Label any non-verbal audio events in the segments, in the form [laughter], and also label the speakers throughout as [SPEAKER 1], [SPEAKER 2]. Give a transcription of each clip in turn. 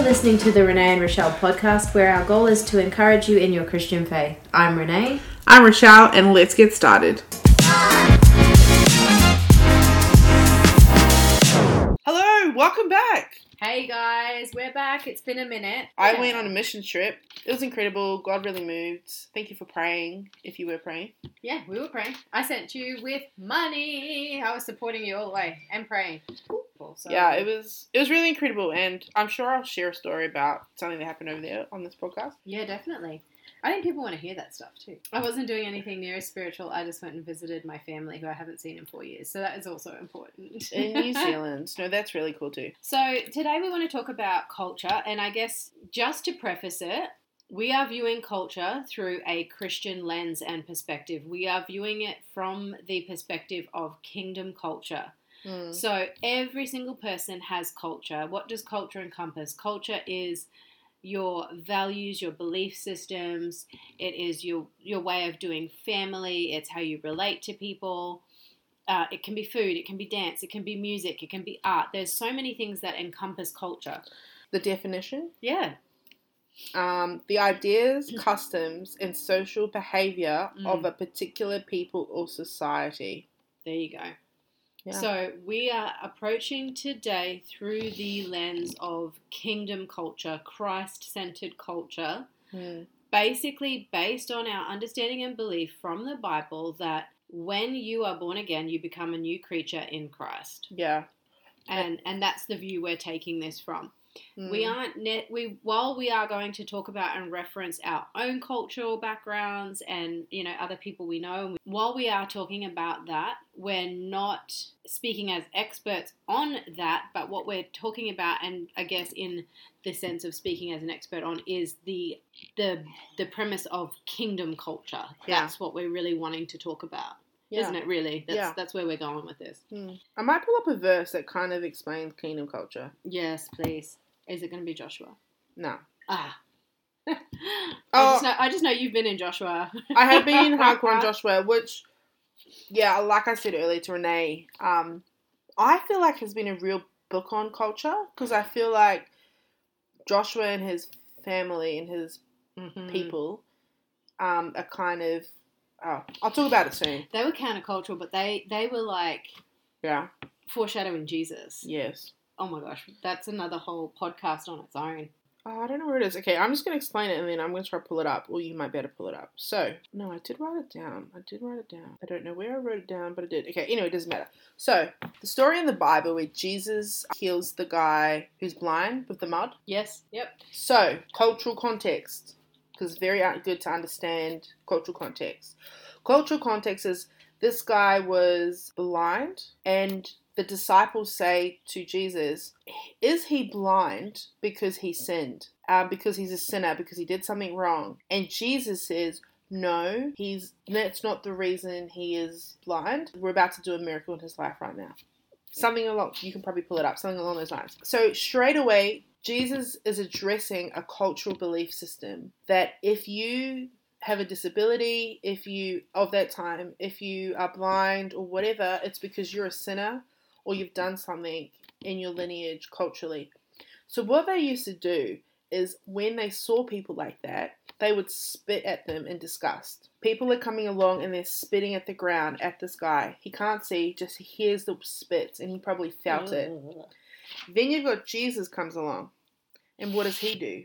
[SPEAKER 1] You're listening to the Renee and Rochelle podcast, where our goal is to encourage you in your Christian faith. I'm Renee.
[SPEAKER 2] I'm Rochelle, and let's get started. Hello, welcome back.
[SPEAKER 1] Hey guys, we're back. It's been a minute.
[SPEAKER 2] I
[SPEAKER 1] Yeah.
[SPEAKER 2] went on a mission trip. It was incredible. God really moved. Thank you for praying. If you were praying,
[SPEAKER 1] Yeah, we were praying. I sent you with money. I was supporting you all the way and praying. So-
[SPEAKER 2] yeah, it was it was really incredible, and I'm sure I'll share a story about something that happened over there on this podcast.
[SPEAKER 1] Yeah, definitely. I think people want to hear that stuff too. I wasn't doing anything near as spiritual. I just went and visited my family who I haven't seen in four years. So that is also important. [laughs]
[SPEAKER 2] In New [laughs] Zealand, no, that's really cool too.
[SPEAKER 1] So today we want to talk about culture, and I guess just to preface it, we are viewing culture through a Christian lens and perspective. We are viewing it from the perspective of kingdom culture.
[SPEAKER 2] Mm.
[SPEAKER 1] So every single person has culture. What does culture encompass? Culture is your values, your belief systems. It is your your way of doing family. It's how you relate to people. Uh, it can be food. It can be dance. It can be music. It can be art. There's so many things that encompass culture.
[SPEAKER 2] The definition,
[SPEAKER 1] Yeah.
[SPEAKER 2] um, the ideas, customs, and social behavior
[SPEAKER 1] Mm.
[SPEAKER 2] of a particular people or society.
[SPEAKER 1] There you go.
[SPEAKER 2] Yeah.
[SPEAKER 1] So we are approaching today through the lens of kingdom culture, Christ-centered culture.
[SPEAKER 2] Mm.
[SPEAKER 1] basically based on our understanding and belief from the Bible that when you are born again, you become a new creature in Christ,
[SPEAKER 2] Yeah.
[SPEAKER 1] and and that's the view we're taking this from.
[SPEAKER 2] Mm.
[SPEAKER 1] We aren't net we while we are going to talk about and reference our own cultural backgrounds and you know other people we know. While we are talking about that, we're not speaking as experts on that, but what we're talking about, and I guess in the sense of speaking as an expert on, is the the the premise of kingdom culture.
[SPEAKER 2] Yeah.
[SPEAKER 1] That's what we're really wanting to talk about,
[SPEAKER 2] Yeah.
[SPEAKER 1] isn't it? Really, that's
[SPEAKER 2] Yeah.
[SPEAKER 1] that's where we're going with this.
[SPEAKER 2] Mm. I might pull up a verse that kind of explains kingdom culture.
[SPEAKER 1] Yes, please. Is it going to be Joshua?
[SPEAKER 2] No.
[SPEAKER 1] Ah. [laughs] I,
[SPEAKER 2] Oh.
[SPEAKER 1] just know, I just know you've been in Joshua. [laughs]
[SPEAKER 2] I have been in [laughs] hardcore on Joshua, which, yeah, like I said earlier to Renee, um, I feel like has been a real book on culture because I feel like Joshua and his family and his
[SPEAKER 1] Mhm.
[SPEAKER 2] people um, are kind of. Oh, I'll talk about it soon.
[SPEAKER 1] They were countercultural, but they they were like
[SPEAKER 2] Yeah.
[SPEAKER 1] foreshadowing Jesus.
[SPEAKER 2] Yes.
[SPEAKER 1] Oh my gosh, that's another whole podcast on its own.
[SPEAKER 2] Oh, I don't know where it is. Okay, I'm just going to explain it and then I'm going to try to pull it up, or you might be able to pull it up. So, no, I did write it down. I did write it down. I don't know where I wrote it down, but I did. Okay, anyway, it doesn't matter. So, the story in the Bible where Jesus heals the guy who's blind with the mud.
[SPEAKER 1] Yes. Yep.
[SPEAKER 2] So, cultural context, because it's very good to understand cultural context. Cultural context is this guy was blind, and the disciples say to Jesus, Is he blind because he sinned? Uh, because he's a sinner, because he did something wrong? And Jesus says, no, he's that's not the reason he is blind. We're about to do a miracle in his life right now. Something along you can probably pull it up, something along those lines. So straight away, Jesus is addressing a cultural belief system that if you have a disability, if you of that time, if you are blind or whatever, it's because you're a sinner or you've done something in your lineage culturally. So what they used to do is when they saw people like that, they would spit at them in disgust. People are coming along and they're spitting at the ground at this guy. He can't see, just hears the spits and he probably felt it. Mm. Then you've got Jesus comes along. And what does he do?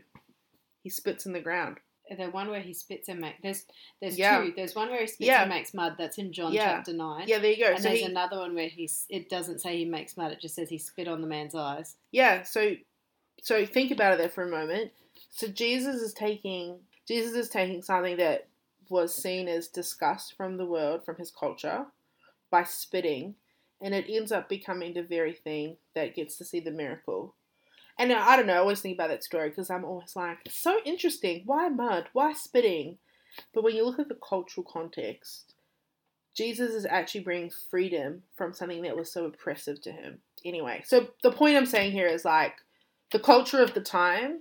[SPEAKER 2] He spits in the ground.
[SPEAKER 1] The one where he spits and makes there's there's
[SPEAKER 2] Yeah.
[SPEAKER 1] two. There's one where he spits
[SPEAKER 2] Yeah.
[SPEAKER 1] and makes mud. That's in John
[SPEAKER 2] Yeah.
[SPEAKER 1] chapter nine.
[SPEAKER 2] Yeah, there you go.
[SPEAKER 1] And
[SPEAKER 2] so
[SPEAKER 1] there's
[SPEAKER 2] he,
[SPEAKER 1] another one where he's. It doesn't say he makes mud. It just says he spit on the man's eyes.
[SPEAKER 2] Yeah, so so think about it there for a moment. So Jesus is taking Jesus is taking something that was seen as disgust from the world, from his culture, by spitting, and it ends up becoming the very thing that gets to see the miracle. And I don't know, I always think about that story because I'm always like, it's so interesting. Why mud? Why spitting? But when you look at the cultural context, Jesus is actually bringing freedom from something that was so oppressive to him. Anyway, so the point I'm saying here is like the culture of the time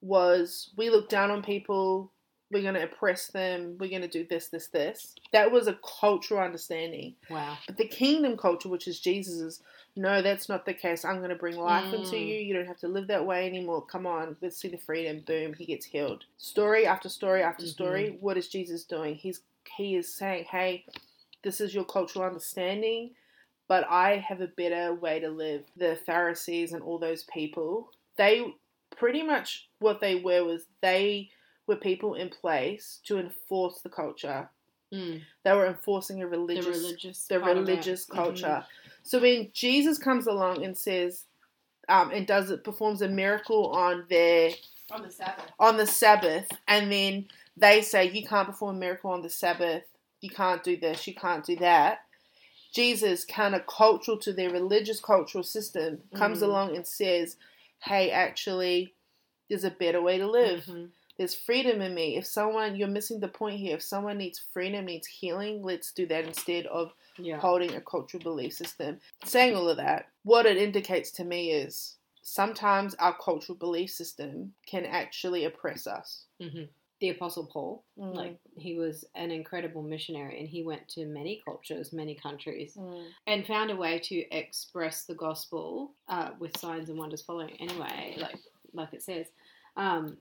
[SPEAKER 2] was we look down on people, we're going to oppress them, we're going to do this, this, this. That was a cultural understanding.
[SPEAKER 1] Wow.
[SPEAKER 2] But the kingdom culture, which is Jesus's, no, that's not the case. I'm going to bring life into
[SPEAKER 1] Mm.
[SPEAKER 2] you. You don't have to live that way anymore. Come on, let's see the freedom. Boom, he gets healed. Story after story after
[SPEAKER 1] Mm-hmm.
[SPEAKER 2] story. What is Jesus doing? He's he is saying, hey, this is your cultural understanding, but I have a better way to live. The Pharisees and all those people, they pretty much what they were was they were people in place to enforce the culture.
[SPEAKER 1] Mm.
[SPEAKER 2] They were enforcing a
[SPEAKER 1] The
[SPEAKER 2] religious
[SPEAKER 1] religious,
[SPEAKER 2] the
[SPEAKER 1] part of it.
[SPEAKER 2] religious culture. So when Jesus comes along and says, um, and does it performs a miracle on their
[SPEAKER 1] on the Sabbath.
[SPEAKER 2] on the Sabbath, and then they say you can't perform a miracle on the Sabbath, you can't do this, you can't do that. Jesus, kind of cultural to their religious cultural system, comes
[SPEAKER 1] Mm.
[SPEAKER 2] along and says, "Hey, actually, there's a better way to live."
[SPEAKER 1] Mhm.
[SPEAKER 2] There's freedom in me. If someone, you're missing the point here. If someone needs freedom, needs healing, let's do that instead of
[SPEAKER 1] Yeah.
[SPEAKER 2] holding a cultural belief system. Saying all of that, what it indicates to me is sometimes our cultural belief system can actually oppress us.
[SPEAKER 1] Mhm. The Apostle Paul,
[SPEAKER 2] Mm.
[SPEAKER 1] like he was an incredible missionary, and he went to many cultures, many countries,
[SPEAKER 2] Mm.
[SPEAKER 1] and found a way to express the gospel uh, with signs and wonders following. Anyway, like like it says, um,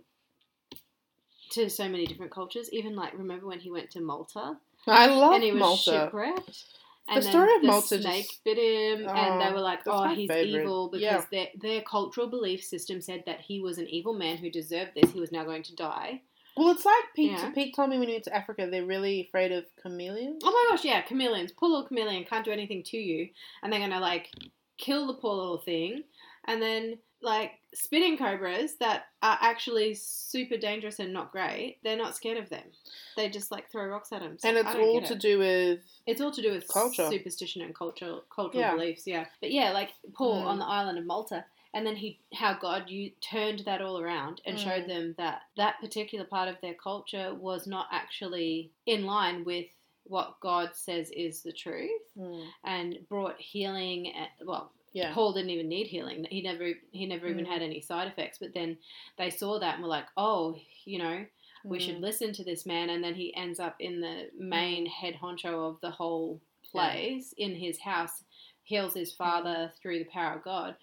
[SPEAKER 1] to so many different cultures. Even like remember when he went to Malta
[SPEAKER 2] I love
[SPEAKER 1] and he was
[SPEAKER 2] Malta.
[SPEAKER 1] shipwrecked. And
[SPEAKER 2] The story of
[SPEAKER 1] the
[SPEAKER 2] Malta
[SPEAKER 1] snake
[SPEAKER 2] just-
[SPEAKER 1] bit him, and they
[SPEAKER 2] Oh,
[SPEAKER 1] were like, "Oh, he's
[SPEAKER 2] favourite.
[SPEAKER 1] evil," because
[SPEAKER 2] Yeah.
[SPEAKER 1] their their cultural belief system said that he was an evil man who deserved this. He was now going to die.
[SPEAKER 2] Well, it's like Pete,
[SPEAKER 1] Yeah.
[SPEAKER 2] Pete told me when he went to Africa, they're really afraid of chameleons.
[SPEAKER 1] Oh my gosh, yeah, chameleons. Poor little chameleon can't do anything to you, and they're gonna like kill the poor little thing, and then like spitting cobras that are actually super dangerous and not great. They're not scared of them. They just like throw rocks at them. So
[SPEAKER 2] and it's all to
[SPEAKER 1] it.
[SPEAKER 2] do with
[SPEAKER 1] It's all to do with
[SPEAKER 2] Culture.
[SPEAKER 1] superstition and cultural cultural
[SPEAKER 2] Yeah.
[SPEAKER 1] beliefs. Yeah, but yeah, like Paul
[SPEAKER 2] Mm.
[SPEAKER 1] on the island of Malta. And then he, how God, you turned that all around and showed
[SPEAKER 2] Mm.
[SPEAKER 1] them that that particular part of their culture was not actually in line with what God says is the truth,
[SPEAKER 2] Mm,
[SPEAKER 1] and brought healing. At, well,
[SPEAKER 2] yeah.
[SPEAKER 1] Paul didn't even need healing. He never, he never even
[SPEAKER 2] Mm.
[SPEAKER 1] had any side effects. But then they saw that and were like, oh, you know, we should
[SPEAKER 2] Mm.
[SPEAKER 1] listen to this man. And then he ends up in the main head honcho of the whole
[SPEAKER 2] Yeah.
[SPEAKER 1] place in his house, heals his father through the power of God,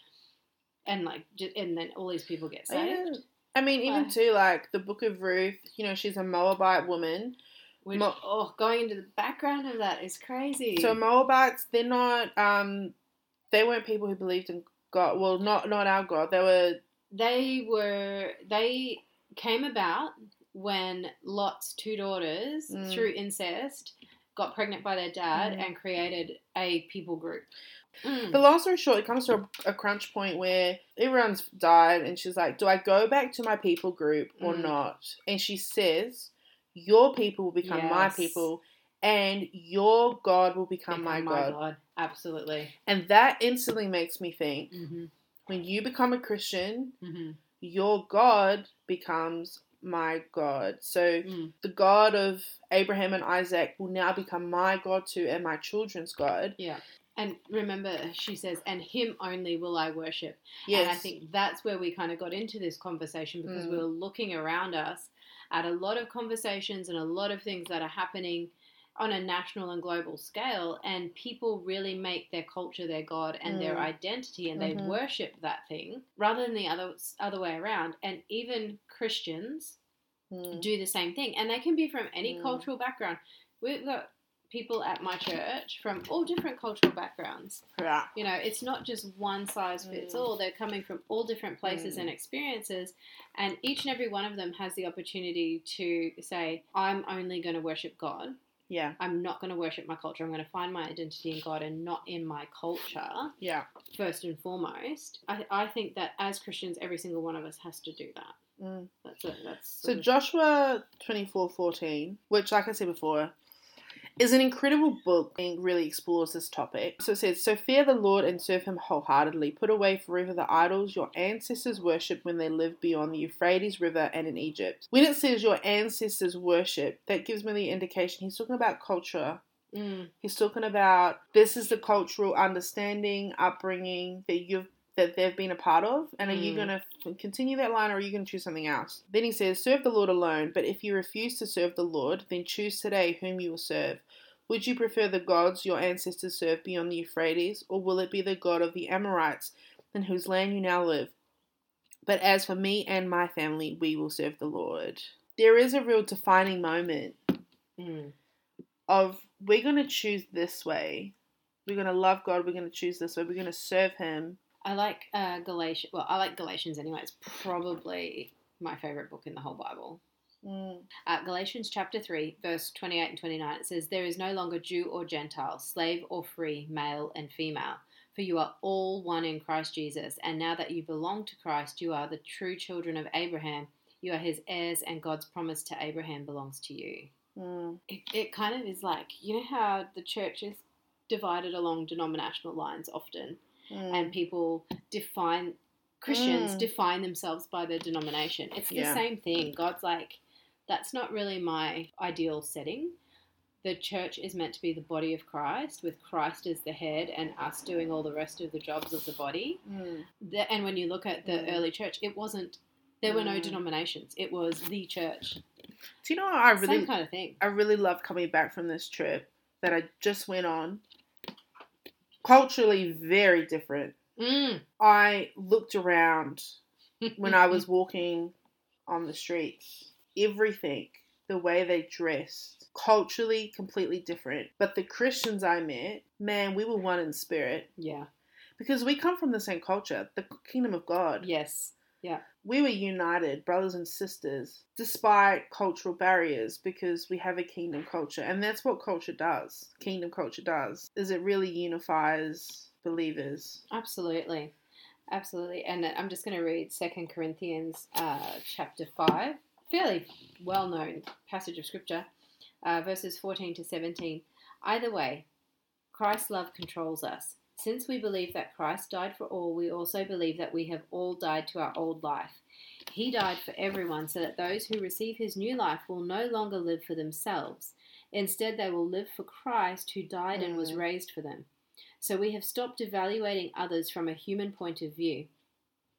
[SPEAKER 1] and like, ju- and then all these people get saved.
[SPEAKER 2] I mean, even too, like the Book of Ruth. You know, she's a Moabite woman.
[SPEAKER 1] Which,
[SPEAKER 2] Mo-
[SPEAKER 1] oh, going into the background of that is crazy.
[SPEAKER 2] So Moabites, they're not. Um, they weren't people who believed in God. Well, not not our God. They were.
[SPEAKER 1] they were they came about when Lot's two daughters,
[SPEAKER 2] Mm.
[SPEAKER 1] through incest, got pregnant by their dad
[SPEAKER 2] Mm.
[SPEAKER 1] and created a people group. Mm.
[SPEAKER 2] But long story short, it comes to a, a crunch point where everyone's died, and she's like, "Do I go back to my people group or
[SPEAKER 1] Mm.
[SPEAKER 2] not?" And she says, "Your people will become my people." And your God will become,
[SPEAKER 1] Become
[SPEAKER 2] my, God.
[SPEAKER 1] Absolutely.
[SPEAKER 2] And that instantly makes me think
[SPEAKER 1] hmm
[SPEAKER 2] when you become a Christian,
[SPEAKER 1] hmm
[SPEAKER 2] your God becomes my God. So
[SPEAKER 1] Mm.
[SPEAKER 2] the God of Abraham and Isaac will now become my God too and my children's God.
[SPEAKER 1] Yeah. And remember, she says, and him only will I worship.
[SPEAKER 2] Yes.
[SPEAKER 1] And I think that's where we kind of got into this conversation because
[SPEAKER 2] Mm.
[SPEAKER 1] we were looking around us at a lot of conversations and a lot of things that are happening on a national and global scale, and people really make their culture their god and their
[SPEAKER 2] Mm.
[SPEAKER 1] identity, and they
[SPEAKER 2] Mhm.
[SPEAKER 1] worship that thing rather than the other other way around. And even Christians
[SPEAKER 2] Mm.
[SPEAKER 1] do the same thing, and they can be from any
[SPEAKER 2] Mm.
[SPEAKER 1] cultural background. We've got people at my church from all different cultural backgrounds.
[SPEAKER 2] Yeah.
[SPEAKER 1] You know, it's not just one size fits
[SPEAKER 2] Mm.
[SPEAKER 1] all. They're coming from all different places
[SPEAKER 2] Mm.
[SPEAKER 1] and experiences, and each and every one of them has the opportunity to say, I'm only going to worship God.
[SPEAKER 2] Yeah.
[SPEAKER 1] I'm not going to worship my culture. I'm going to find my identity in God and not in my culture,
[SPEAKER 2] Yeah.
[SPEAKER 1] first and foremost. I, I think that as Christians, every single one of us has to do that.
[SPEAKER 2] Mm.
[SPEAKER 1] That's it. That's
[SPEAKER 2] So
[SPEAKER 1] sort of-
[SPEAKER 2] Joshua twenty four fourteen, which like I said before, is an incredible book and really explores this topic. So it says, So fear the Lord and serve him wholeheartedly. Put away forever the idols your ancestors worshipped when they lived beyond the Euphrates River and in Egypt. When it says your ancestors worship, that gives me the indication he's talking about culture.
[SPEAKER 1] Mm,
[SPEAKER 2] He's talking about this is the cultural understanding, upbringing that you've that they've been a part of, and are you
[SPEAKER 1] Mm.
[SPEAKER 2] going to continue that line or are you going to choose something else? Then he says, Serve the Lord alone, but if you refuse to serve the Lord, then choose today whom you will serve. Would you prefer the gods your ancestors served beyond the Euphrates, or will it be the God of the Amorites, in whose land you now live? But as for me and my family, we will serve the Lord. There is a real defining moment
[SPEAKER 1] Mm.
[SPEAKER 2] of we're going to choose this way. We're going to love God. We're going to choose this way. We're going to serve Him.
[SPEAKER 1] I like uh, Galatians. Well, I like Galatians anyway. It's probably my favorite book in the whole Bible.
[SPEAKER 2] Mm.
[SPEAKER 1] Uh, Galatians chapter 3, verse 28 and 29, it says, There is no longer Jew or Gentile, slave or free, male and female, for you are all one in Christ Jesus. And now that you belong to Christ, you are the true children of Abraham. You are his heirs, and God's promise to Abraham belongs to you.
[SPEAKER 2] Mm.
[SPEAKER 1] It, it kind of is like, you know how the church is divided along denominational lines often,
[SPEAKER 2] Mm.
[SPEAKER 1] and people define, Christians
[SPEAKER 2] Mm.
[SPEAKER 1] define themselves by their denomination. It's the
[SPEAKER 2] Yeah.
[SPEAKER 1] same thing. God's like, that's not really my ideal setting. The church is meant to be the body of Christ, with Christ as the head and us doing all the rest of the jobs of the body.
[SPEAKER 2] Mm.
[SPEAKER 1] The, and when you look at the
[SPEAKER 2] Mm.
[SPEAKER 1] early church, it wasn't, there were no
[SPEAKER 2] Mm.
[SPEAKER 1] denominations. It was the church.
[SPEAKER 2] Do you know what I really
[SPEAKER 1] Same kind of thing.
[SPEAKER 2] I really love coming back from this trip that I just went on. Culturally very different.
[SPEAKER 1] Mm.
[SPEAKER 2] I looked around when I was [laughs] walking on the streets. Everything, the way they dressed, culturally completely different. But the Christians I met, man, we were one in spirit
[SPEAKER 1] yeah.
[SPEAKER 2] because we come from the same culture, the kingdom of God.
[SPEAKER 1] Yes.
[SPEAKER 2] We were united, brothers and sisters, despite cultural barriers because we have a kingdom culture. And that's what culture does. Kingdom culture does. Is it really unifies believers.
[SPEAKER 1] Absolutely. Absolutely. And I'm just going to read Second Corinthians uh, chapter 5, fairly well known passage of scripture, uh, verses 14 to 17. Either way, Christ's love controls us. Since we believe that Christ died for all, we also believe that we have all died to our old life. He died for everyone so that those who receive his new life will no longer live for themselves. Instead, they will live for Christ who died and was
[SPEAKER 2] Mm.
[SPEAKER 1] raised for them. So we have stopped evaluating others from a human point of view.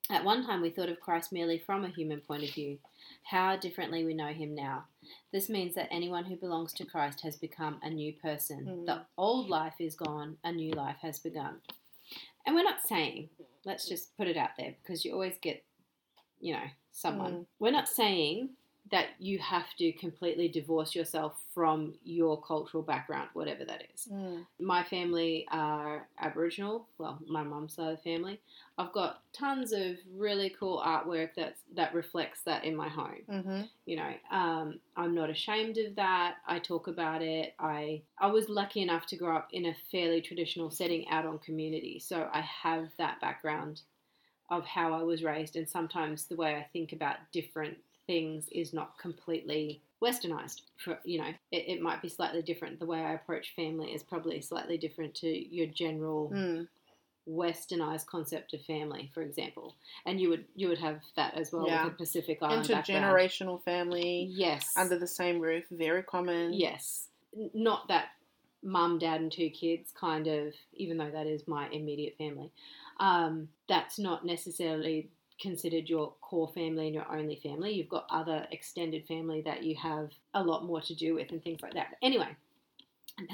[SPEAKER 1] At one time, we thought of Christ merely from a human point of view. How differently we know him now. This means that anyone who belongs to Christ has become a new person.
[SPEAKER 2] Mm.
[SPEAKER 1] The old life is gone, a new life has begun. And we're not saying, let's just put it out there because you always get, you know, someone.
[SPEAKER 2] Mm.
[SPEAKER 1] We're not saying that you have to completely divorce yourself from your cultural background, whatever that is my family are Aboriginal. Well, my mum's side of the family. I've got tons of really cool artwork that that reflects that in my home.
[SPEAKER 2] Mm-hmm.
[SPEAKER 1] You know, um, I'm not ashamed of that. I talk about it. I I was lucky enough to grow up in a fairly traditional setting out on community, so I have that background of how I was raised, and sometimes the way I think about different things is not completely westernized. You know, it, it might be slightly different. The way I approach family is probably slightly different to your general
[SPEAKER 2] Mm.
[SPEAKER 1] westernized concept of family, for example. And you would you would have that as well
[SPEAKER 2] Yeah.
[SPEAKER 1] with a Pacific Island background.
[SPEAKER 2] Intergenerational family
[SPEAKER 1] Yes.
[SPEAKER 2] under the same roof, very common.
[SPEAKER 1] Yes. Not that mum, dad, and two kids kind of, even though that is my immediate family, um, that's not necessarily considered your core family and your only family. You've got other extended family that you have a lot more to do with and things like that. But anyway,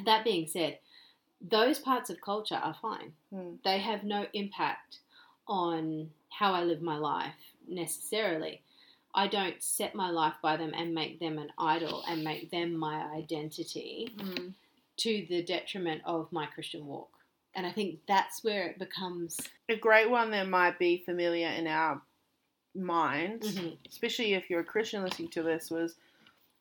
[SPEAKER 1] that being said, those parts of culture are fine.
[SPEAKER 2] Mm.
[SPEAKER 1] They have no impact on how I live my life necessarily. I don't set my life by them and make them an idol and make them my identity
[SPEAKER 2] Mm.
[SPEAKER 1] to the detriment of my Christian walk. And I think that's where it becomes.
[SPEAKER 2] A great one that might be familiar in our minds,
[SPEAKER 1] Mhm.
[SPEAKER 2] especially if you're a Christian listening to this, was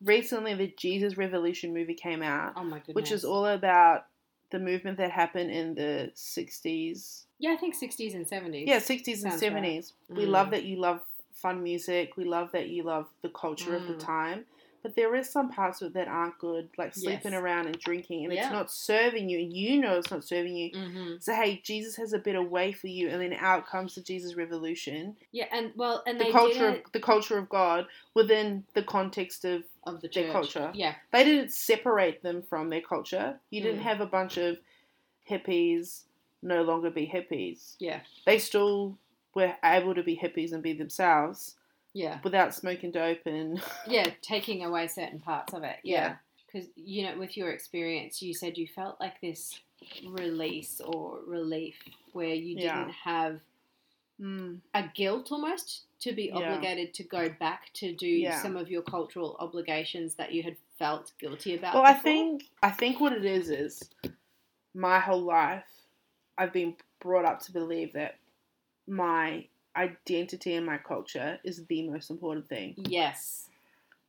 [SPEAKER 2] recently the Jesus Revolution movie came out,
[SPEAKER 1] Oh my goodness.
[SPEAKER 2] which is all about the movement that happened in the 60s.
[SPEAKER 1] Yeah, I think 60s and 70s.
[SPEAKER 2] Yeah, 60s and
[SPEAKER 1] Sounds right.
[SPEAKER 2] 70s. We
[SPEAKER 1] Mm.
[SPEAKER 2] love that you love fun music. We love that you love the culture of the
[SPEAKER 1] Mm.
[SPEAKER 2] time. But there is some parts of it that aren't good, like sleeping
[SPEAKER 1] Yes.
[SPEAKER 2] around and drinking, and
[SPEAKER 1] Yeah.
[SPEAKER 2] it's not serving you, and you know it's not serving you.
[SPEAKER 1] hmm
[SPEAKER 2] So hey, Jesus has a better way for you, and then out comes the Jesus Revolution,
[SPEAKER 1] Yeah, and well, and
[SPEAKER 2] the culture of the culture of God within the context of
[SPEAKER 1] of the
[SPEAKER 2] their culture.
[SPEAKER 1] Yeah,
[SPEAKER 2] they didn't separate them from their culture. You didn't
[SPEAKER 1] Mm.
[SPEAKER 2] have a bunch of hippies no longer be hippies.
[SPEAKER 1] yeah,
[SPEAKER 2] They still were able to be hippies and be themselves
[SPEAKER 1] yeah,
[SPEAKER 2] without smoking dope and [laughs]
[SPEAKER 1] yeah. Taking away certain parts of it. Yeah. because you know with your experience you said you felt like this release or relief where you
[SPEAKER 2] Yeah.
[SPEAKER 1] didn't have
[SPEAKER 2] Mm.
[SPEAKER 1] a guilt almost to be
[SPEAKER 2] Yeah.
[SPEAKER 1] obligated to go back to do
[SPEAKER 2] Yeah.
[SPEAKER 1] some of your cultural obligations that you had felt guilty about
[SPEAKER 2] Well, I think I think what it is is my whole life I've been brought up to believe that my identity and my culture is the most important thing.
[SPEAKER 1] yes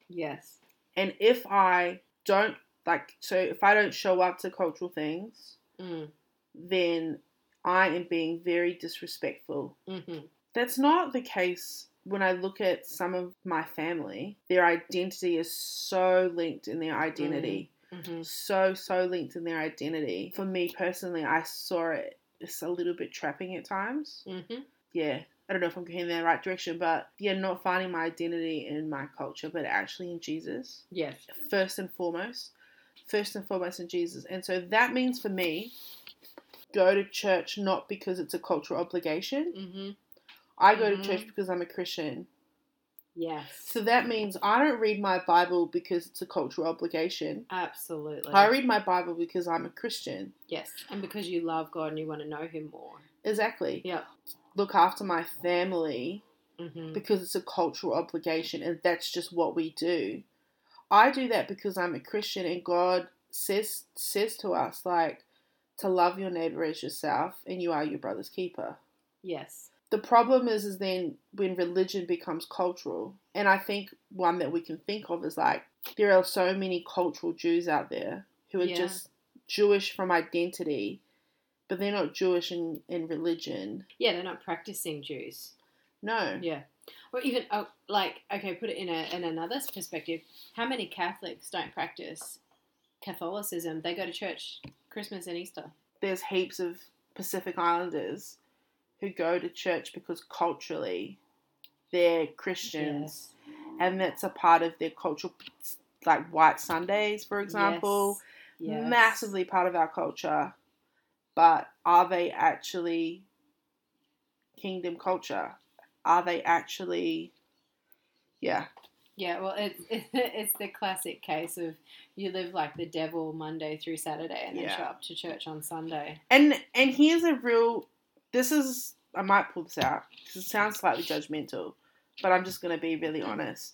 [SPEAKER 1] yes
[SPEAKER 2] And if I don't like so if I don't show up to cultural things,
[SPEAKER 1] mm.
[SPEAKER 2] then I am being very disrespectful.
[SPEAKER 1] hmm
[SPEAKER 2] That's not the case when I look at some of my family. Their identity is so linked in their identity.
[SPEAKER 1] hmm
[SPEAKER 2] so so linked in their identity. For me personally, I saw it it's a little bit trapping at times.
[SPEAKER 1] hmm
[SPEAKER 2] Yeah, I don't know if I'm going in the right direction, but yeah, not finding my identity in my culture, but actually in Jesus
[SPEAKER 1] yes
[SPEAKER 2] first and foremost. First and foremost in Jesus, and so that means for me, go to church not because it's a cultural obligation.
[SPEAKER 1] hmm
[SPEAKER 2] I go
[SPEAKER 1] Mhm.
[SPEAKER 2] to church because I'm a Christian.
[SPEAKER 1] yes
[SPEAKER 2] So that means I don't read my Bible because it's a cultural obligation.
[SPEAKER 1] absolutely
[SPEAKER 2] I read my Bible because I'm a Christian.
[SPEAKER 1] yes and because you love god and you want to know him more
[SPEAKER 2] Exactly.
[SPEAKER 1] Yep.
[SPEAKER 2] Look after my family
[SPEAKER 1] hmm
[SPEAKER 2] because it's a cultural obligation and that's just what we do. I do that because I'm a Christian and God says says to us like to love your neighbor as yourself and you are your brother's keeper.
[SPEAKER 1] yes
[SPEAKER 2] The problem is is then when religion becomes cultural and I think one that we can think of is like there are so many cultural Jews out there who are
[SPEAKER 1] Yeah.
[SPEAKER 2] just Jewish from identity but they're not Jewish in, in religion.
[SPEAKER 1] yeah they're not practicing jews
[SPEAKER 2] No.
[SPEAKER 1] Yeah. Or even oh, like okay, put it in a in another perspective. How many Catholics don't practice Catholicism? They go to church Christmas and Easter.
[SPEAKER 2] there's heaps of Pacific Islanders who go to church because culturally they're Christians and that's a part of their cultural, like White Sundays, for example,
[SPEAKER 1] Yes. Yes.
[SPEAKER 2] massively part of our culture. But are they actually kingdom culture? Are they actually, yeah,
[SPEAKER 1] Yeah, well, it's [laughs] it's the classic case of you live like the devil Monday through Saturday and then
[SPEAKER 2] Yeah.
[SPEAKER 1] show up to church on Sunday.
[SPEAKER 2] And and here's a real. This is I might pull this out because it sounds slightly judgmental, but I'm just going to be really honest.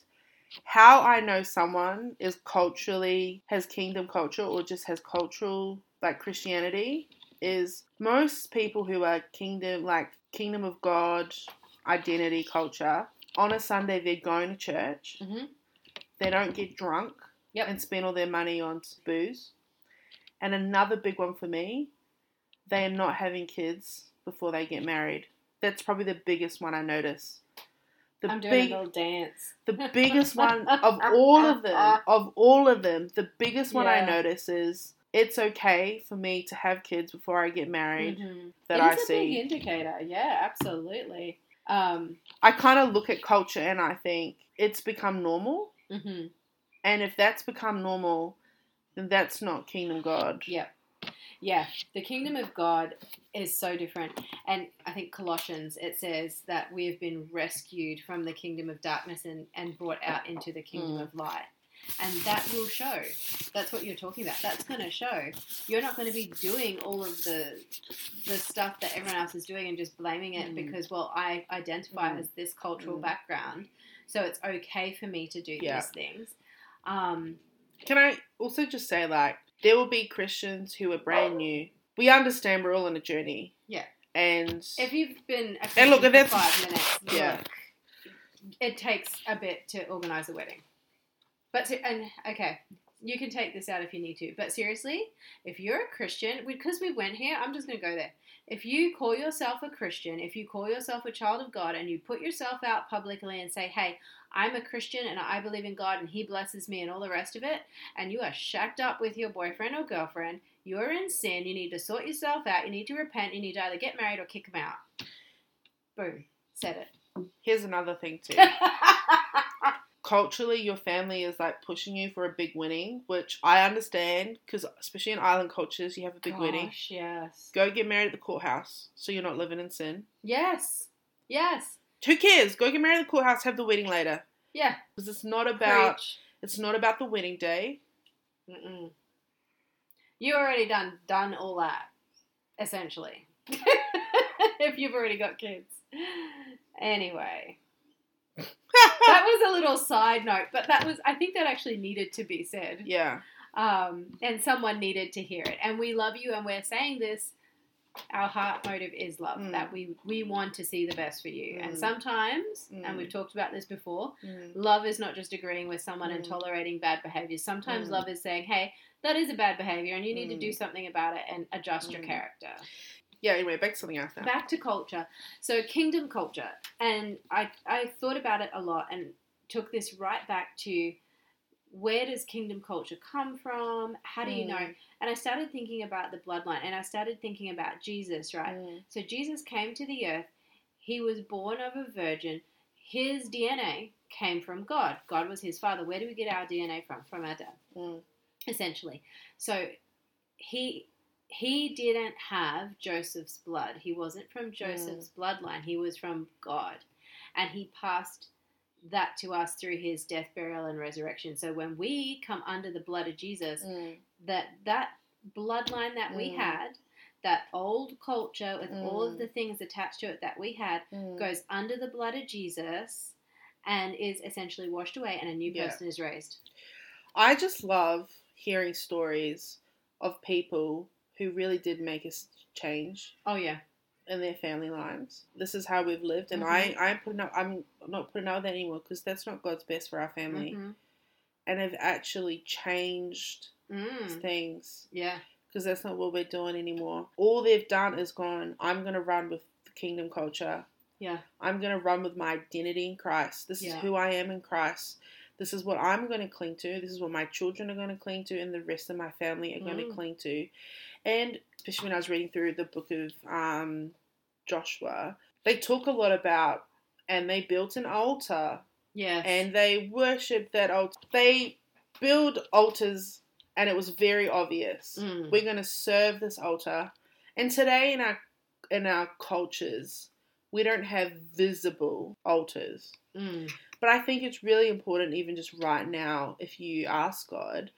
[SPEAKER 2] How I know someone is culturally has kingdom culture or just has cultural like Christianity is most people who are kingdom like kingdom of God identity culture on a Sunday they're going to church.
[SPEAKER 1] Mhm.
[SPEAKER 2] They don't get drunk
[SPEAKER 1] Yep.
[SPEAKER 2] and spend all their money on booze. And another big one for me, they are not having kids before they get married. That's probably the biggest one I notice. The
[SPEAKER 1] I'm doing
[SPEAKER 2] big,
[SPEAKER 1] a little dance.
[SPEAKER 2] the biggest one of [laughs] all of them, of all of them, the biggest one I notice is it's okay for me to have kids before I get married.
[SPEAKER 1] Mhm.
[SPEAKER 2] That I see.
[SPEAKER 1] big indicator. Yeah, absolutely. Um,
[SPEAKER 2] I kind of look at culture and I think it's become normal.
[SPEAKER 1] mhm.
[SPEAKER 2] And if that's become normal, then that's not kingdom God.
[SPEAKER 1] Yeah. Yeah. The kingdom of God is so different. And I think Colossians, it says that we have been rescued from the kingdom of darkness and, and brought out into the kingdom
[SPEAKER 2] Mm.
[SPEAKER 1] of light. And that will show. That's what you're talking about. That's going to show. You're not going to be doing all of the the stuff that everyone else is doing and just blaming it
[SPEAKER 2] Mm.
[SPEAKER 1] because, well, I identify
[SPEAKER 2] Mm.
[SPEAKER 1] as this cultural
[SPEAKER 2] Mm.
[SPEAKER 1] background, so it's okay for me to do
[SPEAKER 2] Yeah.
[SPEAKER 1] these things. Um,
[SPEAKER 2] Can I also just say, like, there will be Christians who are brand new. We understand we're all on a journey.
[SPEAKER 1] Yeah.
[SPEAKER 2] And
[SPEAKER 1] If you've been a
[SPEAKER 2] And look,
[SPEAKER 1] for five minutes,
[SPEAKER 2] Yeah.
[SPEAKER 1] look, it takes a bit to organise a wedding. But se- and okay, you can take this out if you need to. But seriously, if you're a Christian, because we went here, I'm just going to go there. If you call yourself a Christian, if you call yourself a child of God, and you put yourself out publicly and say, "Hey, I'm a Christian and I believe in God and He blesses me and all the rest of it," and you are shacked up with your boyfriend or girlfriend, you're in sin. You need to sort yourself out. You need to repent. You need to either get married or kick them out. Boom. Said it.
[SPEAKER 2] here's another thing, too. [laughs] Culturally, your family is like pushing you for a big winning, which I understand because, especially in island cultures, you have a big wedding.
[SPEAKER 1] Gosh, yes.
[SPEAKER 2] Go get married at the courthouse so you're not living in sin.
[SPEAKER 1] Yes. Yes.
[SPEAKER 2] Who cares? Go get married at the courthouse, have the wedding later.
[SPEAKER 1] Yeah.
[SPEAKER 2] Because it's not about
[SPEAKER 1] Preach.
[SPEAKER 2] it's not about the wedding day.
[SPEAKER 1] Mm-mm. You already done done all that, essentially. [laughs] if you've already got kids. Anyway. That was a little side note, but that was I think that actually needed to be said.
[SPEAKER 2] Yeah.
[SPEAKER 1] Um, and someone needed to hear it. And we love you and we're saying this our heart motive is love
[SPEAKER 2] Mm.
[SPEAKER 1] that we we want to see the best for you and
[SPEAKER 2] Mm.
[SPEAKER 1] sometimes and
[SPEAKER 2] Mm.
[SPEAKER 1] we've talked about this before
[SPEAKER 2] Mm.
[SPEAKER 1] love is not just agreeing with someone and
[SPEAKER 2] Mm.
[SPEAKER 1] tolerating bad behavior. sometimes
[SPEAKER 2] Mm.
[SPEAKER 1] love is saying hey that is a bad behavior and you need to do something about it and adjust your character
[SPEAKER 2] Yeah. Anyway, back to something else now.
[SPEAKER 1] back to culture so kingdom culture and i i thought about it a lot and took this right back to where does kingdom culture come from how do you know
[SPEAKER 2] Mm.
[SPEAKER 1] and i started thinking about the bloodline and i started thinking about jesus right
[SPEAKER 2] Mm.
[SPEAKER 1] so jesus came to the earth he was born of a virgin his dna came from god god was his father where do we get our dna from from our dad
[SPEAKER 2] Mm.
[SPEAKER 1] essentially. So he he didn't have Joseph's blood. He wasn't from Joseph's bloodline. He was from God. And he passed that to us through his death, burial and resurrection. So when we come under the blood of Jesus,
[SPEAKER 2] Mm.
[SPEAKER 1] that that bloodline that we
[SPEAKER 2] Mm.
[SPEAKER 1] had, that old culture with all of
[SPEAKER 2] Mm.
[SPEAKER 1] the things attached to it that we had
[SPEAKER 2] Mm.
[SPEAKER 1] goes under the blood of Jesus and is essentially washed away and a new
[SPEAKER 2] Yeah.
[SPEAKER 1] person is raised.
[SPEAKER 2] I just love hearing stories of people who really did make a change
[SPEAKER 1] Oh yeah.
[SPEAKER 2] in their family lives. This is how we've lived, and
[SPEAKER 1] Mhm.
[SPEAKER 2] I, I'm putting up, I'm not putting up that anymore because that's not God's best for our family,
[SPEAKER 1] Mhm.
[SPEAKER 2] and have actually changed
[SPEAKER 1] Mm.
[SPEAKER 2] things
[SPEAKER 1] Yeah.
[SPEAKER 2] because that's not what we're doing anymore. All they've done is gone. I'm gonna run with the kingdom culture.
[SPEAKER 1] Yeah.
[SPEAKER 2] I'm gonna run with my identity in Christ. This is who I am in Christ. This is what I'm going to cling to. This is what my children are going to cling to, and the rest of my family are going to
[SPEAKER 1] Mm.
[SPEAKER 2] cling to. And especially when I was reading through the book of um, Joshua, they talk a lot about, and they built an altar,
[SPEAKER 1] Yes.
[SPEAKER 2] and they worshipped that altar. They build altars, and it was very obvious.
[SPEAKER 1] Mm.
[SPEAKER 2] We're going to serve this altar. And today in our in our cultures, we don't have visible altars.
[SPEAKER 1] Mm.
[SPEAKER 2] But I think it's really important, even just right now, if you ask God,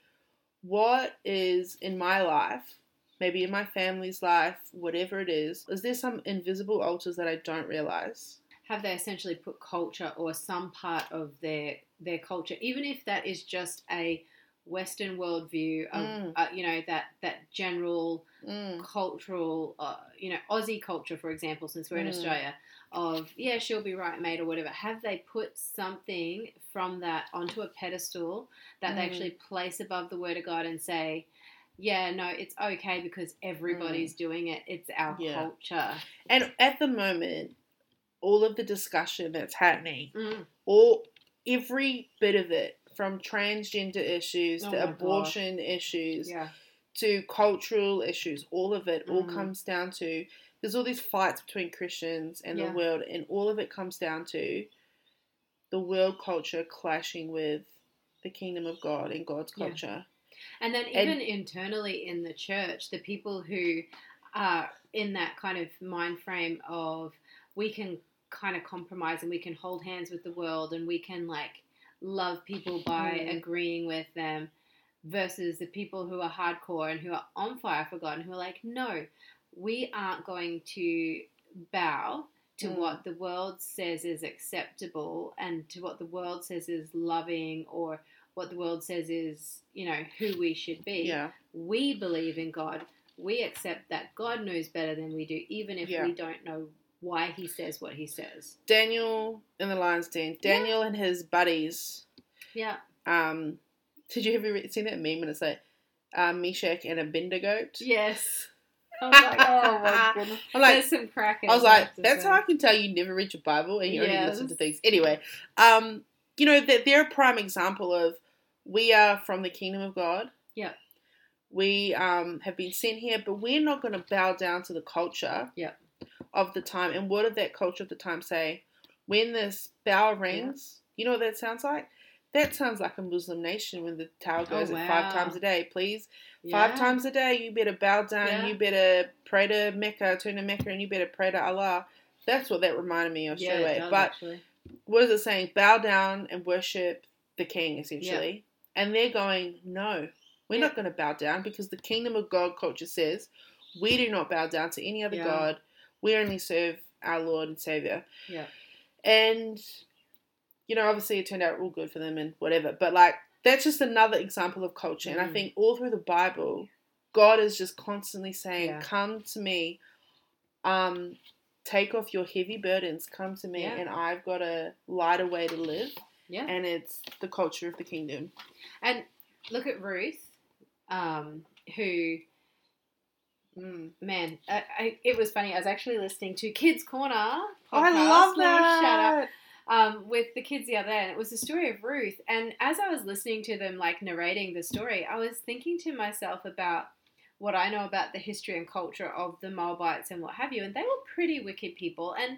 [SPEAKER 2] what is in my life, maybe in my family's life, whatever it is, is there some invisible altars that I don't realize?
[SPEAKER 1] Have they essentially put culture or some part of their their culture, even if that is just a Western worldview of
[SPEAKER 2] Mm.
[SPEAKER 1] uh, you know that that general
[SPEAKER 2] Mm,
[SPEAKER 1] cultural, uh, you know, Aussie culture, for example, since we're in
[SPEAKER 2] Mm.
[SPEAKER 1] Australia, of yeah, she'll be right, mate, or whatever. Have they put something from that onto a pedestal that they
[SPEAKER 2] Mm.
[SPEAKER 1] actually place above the Word of God and say, yeah, no, it's okay because everybody's doing it. It's our
[SPEAKER 2] Mm. Yeah.
[SPEAKER 1] culture.
[SPEAKER 2] And at the moment, all of the discussion that's happening,
[SPEAKER 1] Mm.
[SPEAKER 2] all every bit of it, from transgender issues
[SPEAKER 1] Oh
[SPEAKER 2] to
[SPEAKER 1] my God.
[SPEAKER 2] abortion issues
[SPEAKER 1] Yeah.
[SPEAKER 2] to cultural issues, all of it all
[SPEAKER 1] Mm.
[SPEAKER 2] comes down to there's all these fights between Christians and
[SPEAKER 1] Yeah.
[SPEAKER 2] the world, and all of it comes down to the world culture clashing with the kingdom of God and God's culture.
[SPEAKER 1] And then
[SPEAKER 2] And-
[SPEAKER 1] even internally in the church, the people who are in that kind of mind frame of we can kind of compromise and we can hold hands with the world and we can like love people by
[SPEAKER 2] Mm.
[SPEAKER 1] agreeing with them versus the people who are hardcore and who are on fire for God and who are like, no, we aren't going to bow to
[SPEAKER 2] Mm.
[SPEAKER 1] what the world says is acceptable and to what the world says is loving or what the world says is, you know, who we should be.
[SPEAKER 2] Yeah.
[SPEAKER 1] We believe in God. We accept that God knows better than we do, even if
[SPEAKER 2] Yeah.
[SPEAKER 1] we don't know why he says what he says.
[SPEAKER 2] Daniel in the lion's den. Daniel and his buddies.
[SPEAKER 1] Yeah.
[SPEAKER 2] Um, did you ever seen that meme? And it's like uh, Meshach and Abednego.
[SPEAKER 1] Yes. [laughs] I was like, oh my goodness.
[SPEAKER 2] I'm like,
[SPEAKER 1] There's some cracking.
[SPEAKER 2] I was like, that's how I can tell you never read your Bible and you only
[SPEAKER 1] Yes.
[SPEAKER 2] listen to things. Anyway, um, you know, they're, they're a prime example of we are from the kingdom of God.
[SPEAKER 1] Yeah.
[SPEAKER 2] We um, have been sent here, but we're not going to bow down to the culture
[SPEAKER 1] Yep.
[SPEAKER 2] of the time. And what did that culture of the time say? When this bell rings, you know what that sounds like? That sounds like a Muslim nation when the tower
[SPEAKER 1] Oh,
[SPEAKER 2] goes five times a day. Please,
[SPEAKER 1] Yeah.
[SPEAKER 2] five times a day, you better bow down.
[SPEAKER 1] Yeah.
[SPEAKER 2] You better pray to Mecca, turn to Mecca, and you better pray to Allah. That's what that reminded me of
[SPEAKER 1] Yeah,
[SPEAKER 2] straight away.
[SPEAKER 1] it does,
[SPEAKER 2] But
[SPEAKER 1] actually.
[SPEAKER 2] what is it saying? Bow down and worship the king, essentially. And they're going, no, We're
[SPEAKER 1] Yeah.
[SPEAKER 2] not going to bow down because the kingdom of God culture says we do not bow down to any other
[SPEAKER 1] Yeah.
[SPEAKER 2] God. We only serve our Lord and Savior.
[SPEAKER 1] Yeah.
[SPEAKER 2] And, you know, obviously it turned out all good for them and whatever. But, like, that's just another example of culture. And I
[SPEAKER 1] Mhm.
[SPEAKER 2] think all through the Bible, God is just constantly saying,
[SPEAKER 1] Yeah.
[SPEAKER 2] Come to me. Um, take off your heavy burdens. Come to me,
[SPEAKER 1] Yeah.
[SPEAKER 2] and I've got a lighter way to live.
[SPEAKER 1] Yeah.
[SPEAKER 2] And it's the culture of the kingdom.
[SPEAKER 1] And look at Ruth, um, who, mm, man, I, I, it was funny. I was actually listening to Kids Corner.
[SPEAKER 2] Oh, I
[SPEAKER 1] podcast,
[SPEAKER 2] love
[SPEAKER 1] little Shout out um, with the kids the other day, and it was the story of Ruth. And as I was listening to them, like narrating the story, I was thinking to myself about what I know about the history and culture of the Moabites and what have you. And they were pretty wicked people, and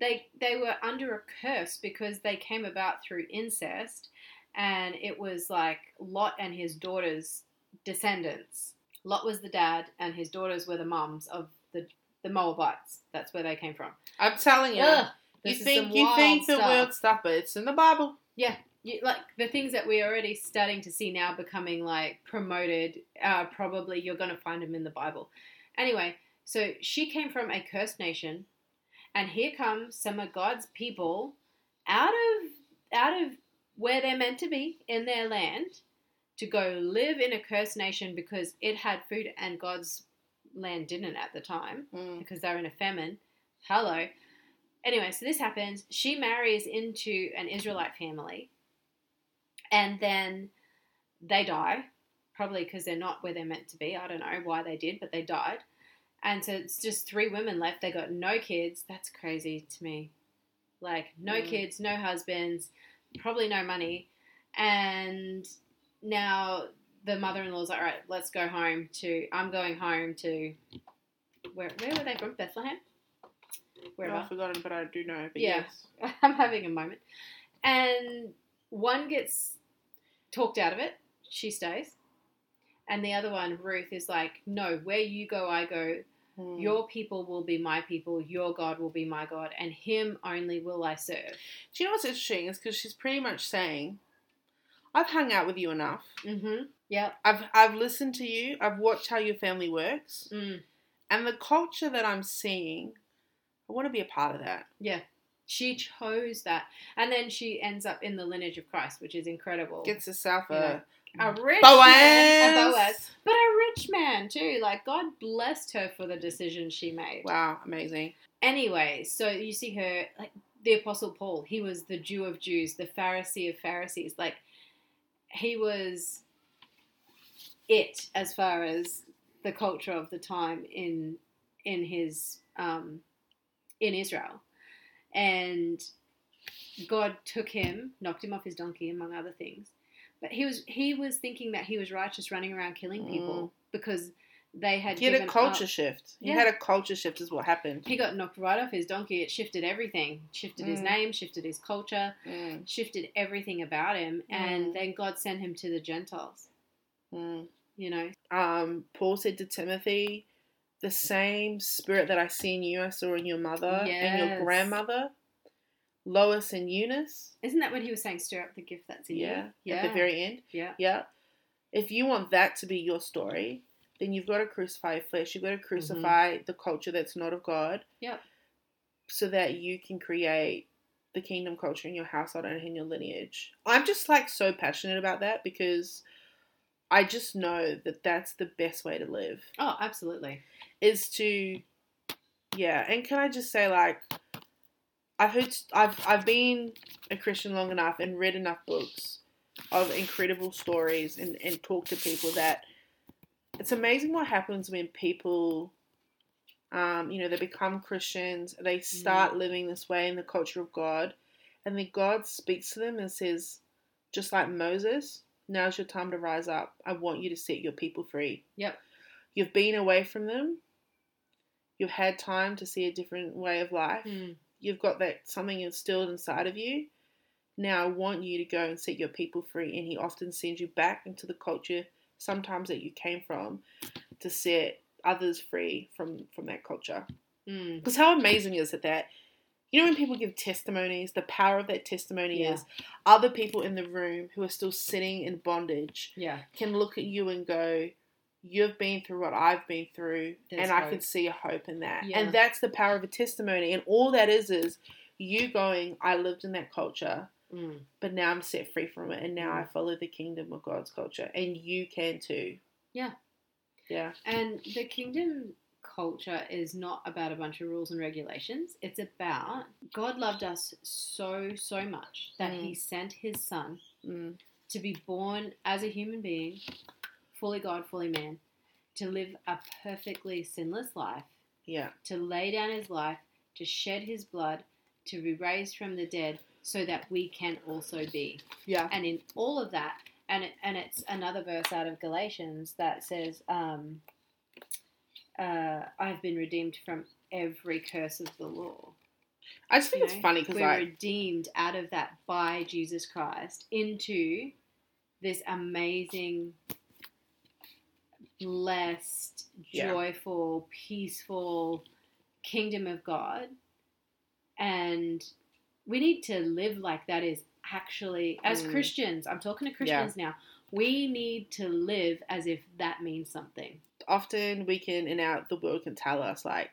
[SPEAKER 1] they they were under a curse because they came about through incest, and it was like Lot and his daughters' descendants. Lot was the dad, and his daughters were the mums of the the Moabites. That's where they came from.
[SPEAKER 2] I'm telling you.
[SPEAKER 1] Ugh,
[SPEAKER 2] You think you
[SPEAKER 1] wild
[SPEAKER 2] think the
[SPEAKER 1] stuff.
[SPEAKER 2] weird stuff, but it's in the Bible.
[SPEAKER 1] Yeah, you, like the things that we're already starting to see now becoming like promoted. Uh, probably you're going to find them in the Bible. Anyway, so she came from a cursed nation, and here comes some of God's people out of out of where they're meant to be in their land to go live in a cursed nation because it had food and God's land didn't at the time
[SPEAKER 2] Mm.
[SPEAKER 1] because they're in a famine. Hello. Anyway, so this happens. She marries into an Israelite family, and then they die, probably because they're not where they're meant to be. I don't know why they did, but they died. And so it's just three women left. They got no kids. That's crazy to me. Like, no
[SPEAKER 2] Mm.
[SPEAKER 1] kids, no husbands, probably no money. And now the mother in law's like, all right, let's go home to, I'm going home to, where, where were they from? Bethlehem?
[SPEAKER 2] Oh,
[SPEAKER 1] Wherever.
[SPEAKER 2] I've forgotten, but I do know. But
[SPEAKER 1] Yeah.
[SPEAKER 2] yes. [laughs]
[SPEAKER 1] I'm having a moment. And one gets talked out of it. She stays. And the other one, Ruth, is like, no, where you go, I go.
[SPEAKER 2] Mm.
[SPEAKER 1] Your people will be my people. Your God will be my God. And him only will I serve.
[SPEAKER 2] Do you know what's interesting? Is because she's pretty much saying, "I've hung out with you enough.
[SPEAKER 1] Mm-hmm. Yep.
[SPEAKER 2] I've I've listened to you. I've watched how your family works,
[SPEAKER 1] Mm.
[SPEAKER 2] and the culture that I'm seeing. I want to be a part of that. Yeah.
[SPEAKER 1] She chose that. And then she ends up in the lineage of Christ, which is incredible.
[SPEAKER 2] Gets herself
[SPEAKER 1] Yeah.
[SPEAKER 2] a
[SPEAKER 1] a rich
[SPEAKER 2] Boaz.
[SPEAKER 1] man. A Boaz. But a rich man, too. Like, God blessed her for the decision she made.
[SPEAKER 2] wow, amazing.
[SPEAKER 1] Anyway, so you see her like the Apostle Paul. He was the Jew of Jews, the Pharisee of Pharisees. Like he was it as far as the culture of the time in in his um, in Israel, and God took him, knocked him off his donkey, among other things. But he was he was thinking that he was righteous, running around killing people because they had
[SPEAKER 2] He had a culture
[SPEAKER 1] up-
[SPEAKER 2] shift. He
[SPEAKER 1] Yeah.
[SPEAKER 2] had a culture shift, is what happened.
[SPEAKER 1] he got knocked right off his donkey. It shifted everything. Shifted his
[SPEAKER 2] Mm.
[SPEAKER 1] name, shifted his culture,
[SPEAKER 2] Mm,
[SPEAKER 1] shifted everything about him. And
[SPEAKER 2] Mm.
[SPEAKER 1] then God sent him to the Gentiles.
[SPEAKER 2] mm.
[SPEAKER 1] You know?
[SPEAKER 2] Um, Paul said to Timothy, "The same spirit that I see in you, I saw in your mother and your grandmother, Lois and Eunice.
[SPEAKER 1] Isn't that when he was saying, stir up the gift that's in
[SPEAKER 2] Yeah,
[SPEAKER 1] you?
[SPEAKER 2] at the very end.
[SPEAKER 1] yeah.
[SPEAKER 2] Yeah. If you want that to be your story, then you've got to crucify flesh. You've got to crucify mm-hmm. the culture that's not of God.
[SPEAKER 1] Yeah.
[SPEAKER 2] So that you can create the kingdom culture in your household and in your lineage. I'm just like so passionate about that because I just know that that's the best way to live
[SPEAKER 1] Oh, absolutely.
[SPEAKER 2] is to yeah and can i just say like i've heard i've i've been a christian long enough and read enough books of incredible stories and and talked to people that it's amazing what happens when people um you know they become christians they start living this way in the culture of god and then god speaks to them and says just like moses now's your time to rise up. I want you to set your people free.
[SPEAKER 1] Yep.
[SPEAKER 2] you've been away from them. You've had time to see a different way of life.
[SPEAKER 1] Mm.
[SPEAKER 2] You've got that something instilled inside of you now i want you to go and set your people free and he often sends you back into the culture sometimes that you came from to set others free from from that culture
[SPEAKER 1] Mm.
[SPEAKER 2] because how amazing is it that you know when people give testimonies, the power of that testimony
[SPEAKER 1] Yeah.
[SPEAKER 2] is other people in the room who are still sitting in bondage
[SPEAKER 1] Yeah.
[SPEAKER 2] can look at you and go, You've been through what I've been through,
[SPEAKER 1] There's
[SPEAKER 2] and I
[SPEAKER 1] hope.
[SPEAKER 2] could see a hope in that.
[SPEAKER 1] Yeah.
[SPEAKER 2] And that's the power of a testimony. And all that is is you going, I lived in that culture,
[SPEAKER 1] Mm.
[SPEAKER 2] but now I'm set free from it, and now I follow the kingdom of God's culture. And you can too.
[SPEAKER 1] Yeah.
[SPEAKER 2] Yeah.
[SPEAKER 1] And the kingdom culture is not about a bunch of rules and regulations. It's about God loved us so, so much that
[SPEAKER 2] Mm.
[SPEAKER 1] he sent his son
[SPEAKER 2] Mm.
[SPEAKER 1] to be born as a human being, fully God, fully man, to live a perfectly sinless life,
[SPEAKER 2] Yeah.
[SPEAKER 1] to lay down his life, to shed his blood, to be raised from the dead, so that we can also be.
[SPEAKER 2] Yeah.
[SPEAKER 1] And in all of that, and it, and it's another verse out of Galatians that says, um, uh, "I've been redeemed from every curse of the law."
[SPEAKER 2] I just think
[SPEAKER 1] You
[SPEAKER 2] it's
[SPEAKER 1] know?
[SPEAKER 2] funny because
[SPEAKER 1] we're
[SPEAKER 2] like
[SPEAKER 1] redeemed out of that by Jesus Christ into this amazing, blessed,
[SPEAKER 2] Yeah.
[SPEAKER 1] joyful, peaceful kingdom of God, and we need to live like that. Is actually as
[SPEAKER 2] Mm.
[SPEAKER 1] Christians. I'm talking to Christians now. We need to live as if that means something.
[SPEAKER 2] often we can in our the world can tell us like,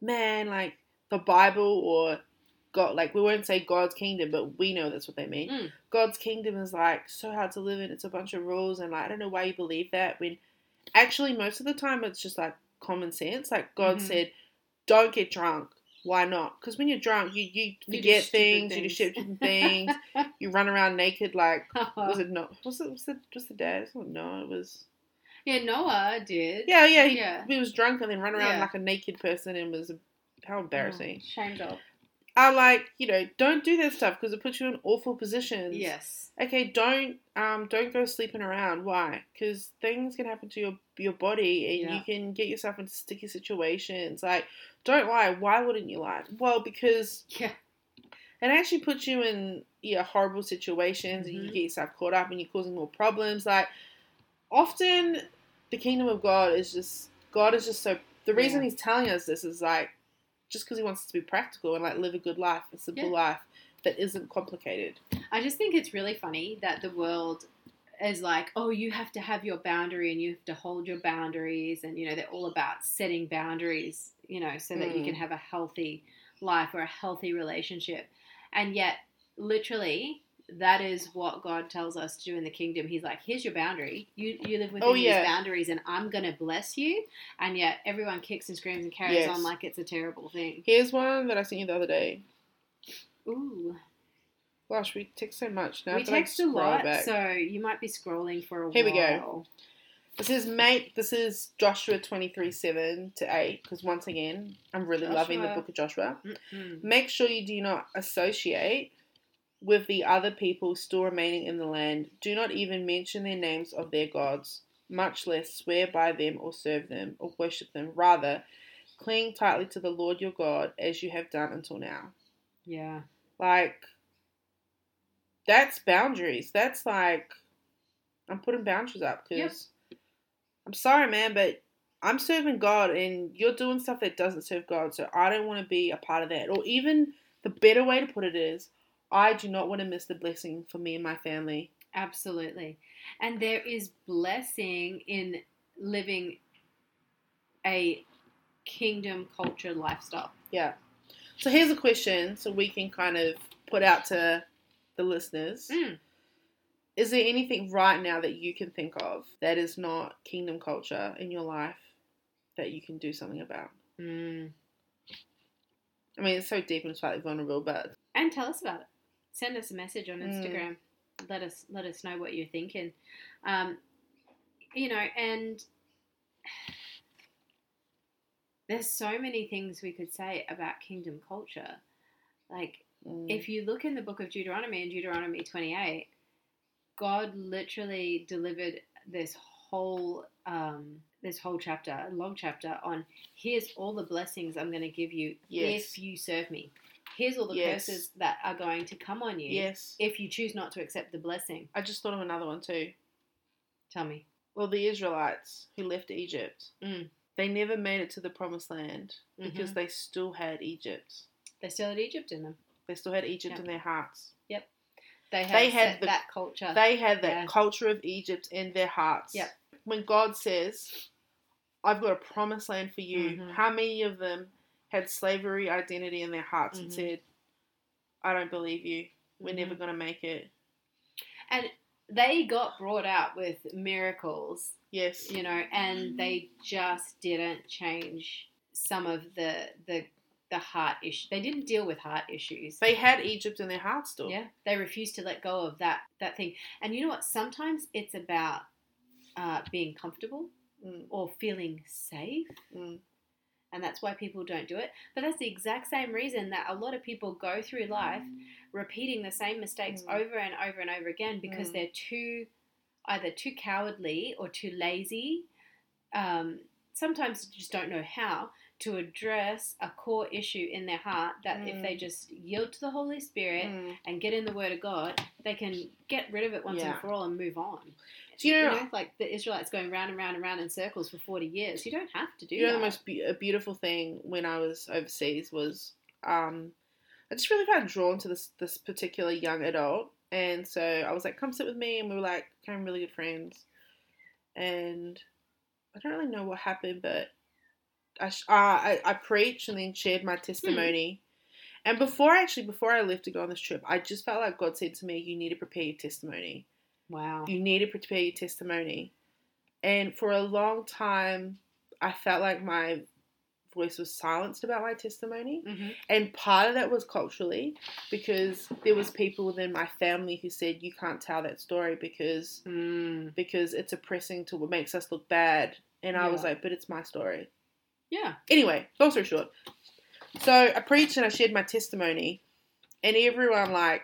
[SPEAKER 2] man, like the Bible or God like we won't say God's kingdom, but we know that's what they mean.
[SPEAKER 1] Mm.
[SPEAKER 2] God's kingdom is like so hard to live in, it's a bunch of rules and like I don't know why you believe that when actually most of the time it's just like common sense. Like God
[SPEAKER 1] Mhm.
[SPEAKER 2] said, Don't get drunk. Why not? Because when you're drunk, you, you
[SPEAKER 1] You
[SPEAKER 2] forget
[SPEAKER 1] stupid
[SPEAKER 2] things, you do
[SPEAKER 1] things.
[SPEAKER 2] stupid [laughs] things, you run around naked like [laughs] was it no was it was the was the dad? Not no, it was
[SPEAKER 1] yeah, Noah did.
[SPEAKER 2] Yeah, yeah, he,
[SPEAKER 1] Yeah.
[SPEAKER 2] he was drunk and then run around
[SPEAKER 1] Yeah.
[SPEAKER 2] like a naked person and was how embarrassing.
[SPEAKER 1] Oh, shame job.
[SPEAKER 2] I like you know don't do that stuff because it puts you in awful positions.
[SPEAKER 1] Yes.
[SPEAKER 2] Okay, don't um don't go sleeping around. Why? Because things can happen to your your body and
[SPEAKER 1] Yeah.
[SPEAKER 2] you can get yourself into sticky situations. Like, don't lie. Why wouldn't you lie? Well, because
[SPEAKER 1] Yeah.
[SPEAKER 2] it actually puts you in yeah horrible situations and you
[SPEAKER 1] Mhm.
[SPEAKER 2] get yourself caught up and you're causing more problems. Like, often the kingdom of God is just God is just so. The reason
[SPEAKER 1] Yeah.
[SPEAKER 2] He's telling us this is like just because He wants us to be practical and like live a good life, a simple
[SPEAKER 1] Yeah.
[SPEAKER 2] life that isn't complicated.
[SPEAKER 1] I just think it's really funny that the world is like, oh, you have to have your boundary and you have to hold your boundaries, and you know they're all about setting boundaries, you know, so that you
[SPEAKER 2] Mm.
[SPEAKER 1] can have a healthy life or a healthy relationship, and yet literally. That is what God tells us to do in the kingdom. He's like, "Here's your boundary. You you live within
[SPEAKER 2] Oh, yeah.
[SPEAKER 1] these boundaries, and I'm gonna bless you." And yet, everyone kicks and screams and carries
[SPEAKER 2] Yes.
[SPEAKER 1] on like it's a terrible thing.
[SPEAKER 2] Here's one that I sent you the other day.
[SPEAKER 1] Ooh,
[SPEAKER 2] Gosh, we text so much now.
[SPEAKER 1] We
[SPEAKER 2] have to, like,
[SPEAKER 1] text a lot,
[SPEAKER 2] back.
[SPEAKER 1] so you might be scrolling for a while.
[SPEAKER 2] Here we go. This is mate. This is Joshua twenty three seven to eight. Because once again, I'm really loving the book of Joshua.
[SPEAKER 1] Mm-mm.
[SPEAKER 2] Make sure you do not associate with the other people still remaining in the land. Do not even mention their names of their gods, much less swear by them or serve them or worship them. Rather, cling tightly to the Lord your God as you have done until now.
[SPEAKER 1] Yeah.
[SPEAKER 2] Like, that's boundaries. That's like, I'm putting boundaries up because I'm sorry, man, but I'm serving God and you're doing stuff that doesn't serve God. So I don't want to be a part of that. Or even the better way to put it is, I do not want to miss the blessing for me and my family.
[SPEAKER 1] Absolutely. And there is blessing in living a kingdom culture lifestyle.
[SPEAKER 2] Yeah. So here's a question so we can kind of put out to the listeners.
[SPEAKER 1] Mm.
[SPEAKER 2] Is there anything right now that you can think of that is not kingdom culture in your life that you can do something about?
[SPEAKER 1] Mm.
[SPEAKER 2] I mean, it's so deep and it's slightly vulnerable, but
[SPEAKER 1] And tell us about it. Send us a message on
[SPEAKER 2] Mm.
[SPEAKER 1] Instagram. Let us let us know what you're thinking. Um, you know, and there's so many things we could say about kingdom culture. Like
[SPEAKER 2] mm,
[SPEAKER 1] if you look in the book of Deuteronomy in Deuteronomy 28, God literally delivered this whole um, this whole chapter, a long chapter on here's all the blessings I'm going to give you
[SPEAKER 2] Yes.
[SPEAKER 1] if you serve me. Here's all the
[SPEAKER 2] Yes.
[SPEAKER 1] curses that are going to come on you
[SPEAKER 2] yes,
[SPEAKER 1] if you choose not to accept the blessing.
[SPEAKER 2] I just thought of another one too.
[SPEAKER 1] Tell me.
[SPEAKER 2] Well, the Israelites who left Egypt,
[SPEAKER 1] Mm.
[SPEAKER 2] they never made it to the promised land because
[SPEAKER 1] Mhm.
[SPEAKER 2] they still had Egypt.
[SPEAKER 1] They still had Egypt in them.
[SPEAKER 2] They still had Egypt
[SPEAKER 1] Yeah.
[SPEAKER 2] in their hearts.
[SPEAKER 1] They had,
[SPEAKER 2] They had
[SPEAKER 1] set
[SPEAKER 2] the-
[SPEAKER 1] that culture.
[SPEAKER 2] They had that
[SPEAKER 1] Yeah.
[SPEAKER 2] culture of Egypt in their hearts.
[SPEAKER 1] Yep.
[SPEAKER 2] When God says, I've got a promised land for you,
[SPEAKER 1] Mhm.
[SPEAKER 2] how many of them had slavery identity in their hearts and
[SPEAKER 1] Mhm.
[SPEAKER 2] said, I don't believe you. We're never
[SPEAKER 1] Mhm.
[SPEAKER 2] going to make it.
[SPEAKER 1] and they got brought out with miracles,
[SPEAKER 2] Yes.
[SPEAKER 1] you know, and they just didn't change some of the the the heart issue. They didn't deal with heart issues.
[SPEAKER 2] They had Egypt in their heart still.
[SPEAKER 1] Yeah, they refused to let go of that that thing. And you know what? Sometimes it's about uh, being comfortable
[SPEAKER 2] Mm,
[SPEAKER 1] or feeling safe,
[SPEAKER 2] mm,
[SPEAKER 1] and that's why people don't do it. But that's the exact same reason that a lot of people go through life repeating the same mistakes
[SPEAKER 2] Mm.
[SPEAKER 1] over and over and over again because
[SPEAKER 2] Mm.
[SPEAKER 1] they're too either too cowardly or too lazy. Um, sometimes just don't know how to address a core issue in their heart that if
[SPEAKER 2] Mm.
[SPEAKER 1] they just yield to the Holy Spirit
[SPEAKER 2] mm.
[SPEAKER 1] and get in the Word of God, they can get rid of it once
[SPEAKER 2] Yeah.
[SPEAKER 1] and for all and move on.
[SPEAKER 2] Do you know,
[SPEAKER 1] like the Israelites going round and round and round in circles for 40 years. You don't have to do
[SPEAKER 2] you know
[SPEAKER 1] that.
[SPEAKER 2] the most be- a beautiful thing when I was overseas was um, I just really got drawn to this this particular young adult, and so I was like, "Come sit with me," and we were like became really good friends. And I don't really know what happened, but I sh- uh, I, I preached and then shared my testimony. And before actually before I left to go on this trip, I just felt like God said to me, "You need to prepare your testimony."
[SPEAKER 1] Wow.
[SPEAKER 2] You need to prepare your testimony. And for a long time, I felt like my voice was silenced about my testimony.
[SPEAKER 1] hmm
[SPEAKER 2] And part of that was culturally because there was people within my family who said you can't tell that story because
[SPEAKER 1] Mm.
[SPEAKER 2] because it's oppressing to what makes us look bad. And I was like, but it's my story.
[SPEAKER 1] Yeah.
[SPEAKER 2] Anyway, long story short. So I preached and I shared my testimony, and everyone like